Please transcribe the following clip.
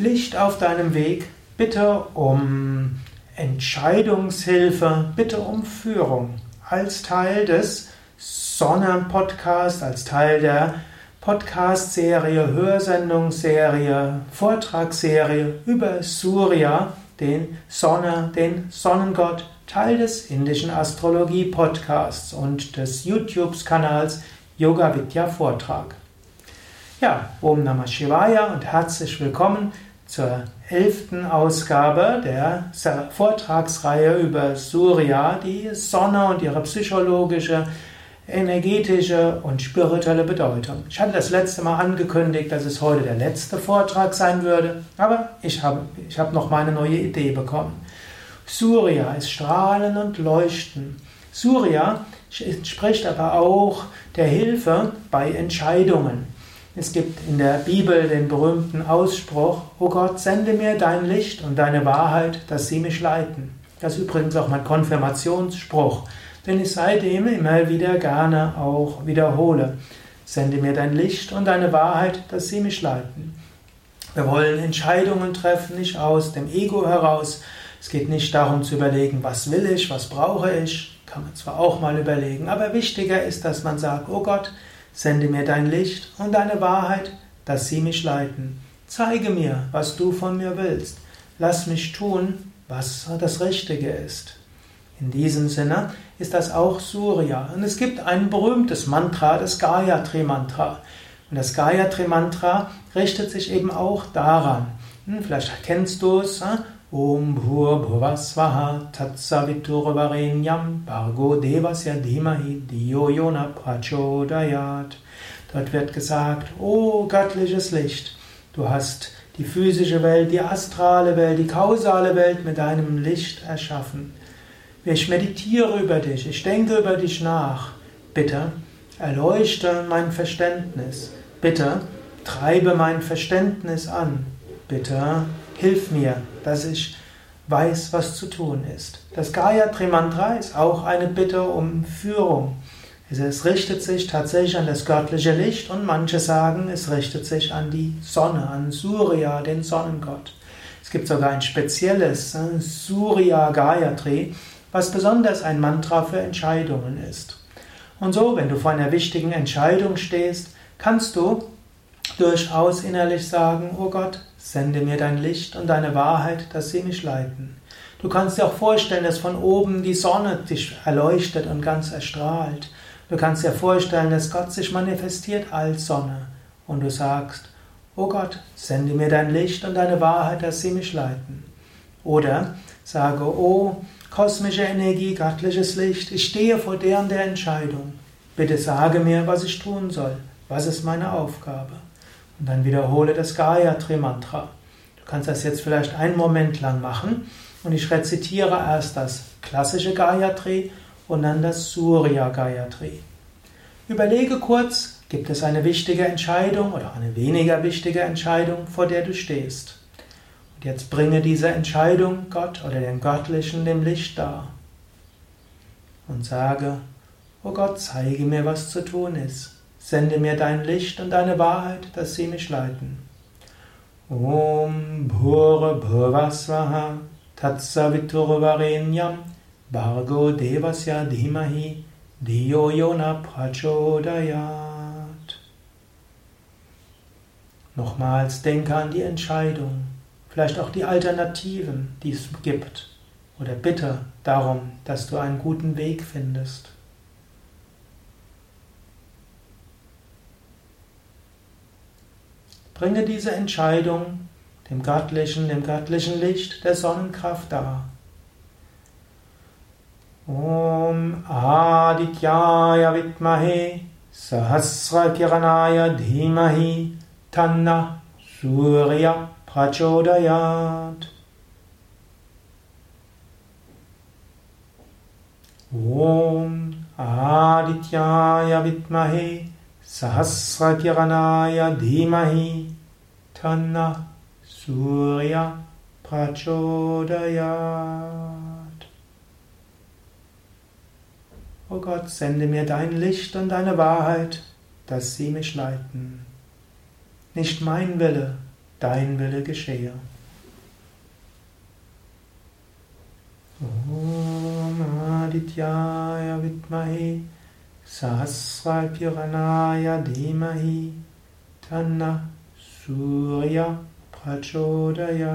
Licht auf deinem Weg, bitte um Entscheidungshilfe, bitte um Führung. Als Teil des Sonne-Podcast, als Teil der Podcast-Serie, Hörsendungsserie, Vortragsserie über Surya, den Sonne, den Sonnengott, Teil des indischen Astrologie-Podcasts und des YouTube-Kanals Yoga Vidya Vortrag. Ja, Om Namah Shivaya und herzlich willkommen zur elften Ausgabe der Vortragsreihe über Surya, die Sonne und ihre psychologische, energetische und spirituelle Bedeutung. Ich hatte das letzte Mal angekündigt, dass es heute der letzte Vortrag sein würde, aber ich habe, ich habe noch meine neue Idee bekommen. Surya ist Strahlen und Leuchten. Surya spricht aber auch der Hilfe bei Entscheidungen. Es gibt in der Bibel den berühmten Ausspruch, O Gott, sende mir dein Licht und deine Wahrheit, dass sie mich leiten. Das ist übrigens auch mein Konfirmationsspruch, den ich seitdem immer wieder gerne auch wiederhole. Sende mir dein Licht und deine Wahrheit, dass sie mich leiten. Wir wollen Entscheidungen treffen, nicht aus dem Ego heraus. Es geht nicht darum zu überlegen, was will ich, was brauche ich. Kann man zwar auch mal überlegen, aber wichtiger ist, dass man sagt, oh Gott, Sende mir dein Licht und deine Wahrheit, dass sie mich leiten. Zeige mir, was du von mir willst. Lass mich tun, was das Richtige ist. In diesem Sinne ist das auch Surya. Und es gibt ein berühmtes Mantra, das Gayatri Mantra. Und das Gayatri Mantra richtet sich eben auch daran. Hm, vielleicht kennst du es. Om Bhur Bhuvasvaha Tatsaviturvarenyam Bargo Devasya Dhimahi Diyo Yona Prachodayat. Dort wird gesagt, O göttliches Licht, du hast die physische Welt, die astrale Welt, die kausale Welt mit deinem Licht erschaffen. Ich meditiere über dich, ich denke über dich nach. Bitte erleuchte mein Verständnis. Bitte treibe mein Verständnis an. Bitte hilf mir, dass ich weiß, was zu tun ist. Das Gayatri Mantra ist auch eine Bitte um Führung. Es richtet sich tatsächlich an das göttliche Licht und manche sagen, es richtet sich an die Sonne, an Surya, den Sonnengott. Es gibt sogar ein spezielles äh, Surya Gayatri, was besonders ein Mantra für Entscheidungen ist. Und so, wenn du vor einer wichtigen Entscheidung stehst, kannst du durchaus innerlich sagen, oh Gott, sende mir dein Licht und deine Wahrheit, dass sie mich leiten. Du kannst dir auch vorstellen, dass von oben die Sonne dich erleuchtet und ganz erstrahlt. Du kannst dir vorstellen, dass Gott sich manifestiert als Sonne und du sagst, oh Gott, sende mir dein Licht und deine Wahrheit, dass sie mich leiten. Oder sage, oh kosmische Energie, göttliches Licht, ich stehe vor der und der Entscheidung. Bitte sage mir, was ich tun soll. Was ist meine Aufgabe? Und dann wiederhole das Gayatri Mantra. Du kannst das jetzt vielleicht einen Moment lang machen und ich rezitiere erst das klassische Gayatri und dann das Surya Gayatri. Überlege kurz, gibt es eine wichtige Entscheidung oder eine weniger wichtige Entscheidung, vor der du stehst. Und jetzt bringe diese Entscheidung Gott oder dem Göttlichen, dem Licht dar. Und sage, oh Gott, zeige mir, was zu tun ist. Sende mir dein Licht und deine Wahrheit, dass sie mich leiten. Om Bhura Bhuvasvaha Tatsaviturvarenyam Bargo Devasya Dhimahi Diyo Yona Prachodayat. Nochmals denke an die Entscheidung, vielleicht auch die Alternativen, die es gibt, oder bitte darum, dass du einen guten Weg findest. Bringe diese Entscheidung dem göttlichen, dem göttlichen Licht der Sonnenkraft dar. Om Adityaya Vidmahe Sahasra Kiranaya Dhimahi Tanna Surya Prachodayat Om Adityaya Vidmahe Sahasrakiranaya Dhimahi Tanna Surya Prachodayat. O Gott, sende mir dein Licht und deine Wahrheit, dass sie mich leiten. Nicht mein Wille, dein Wille geschehe. Om Adityaya Vidmahi Sahasrapiranaya Dhimahi Tanna Surya Prachodayat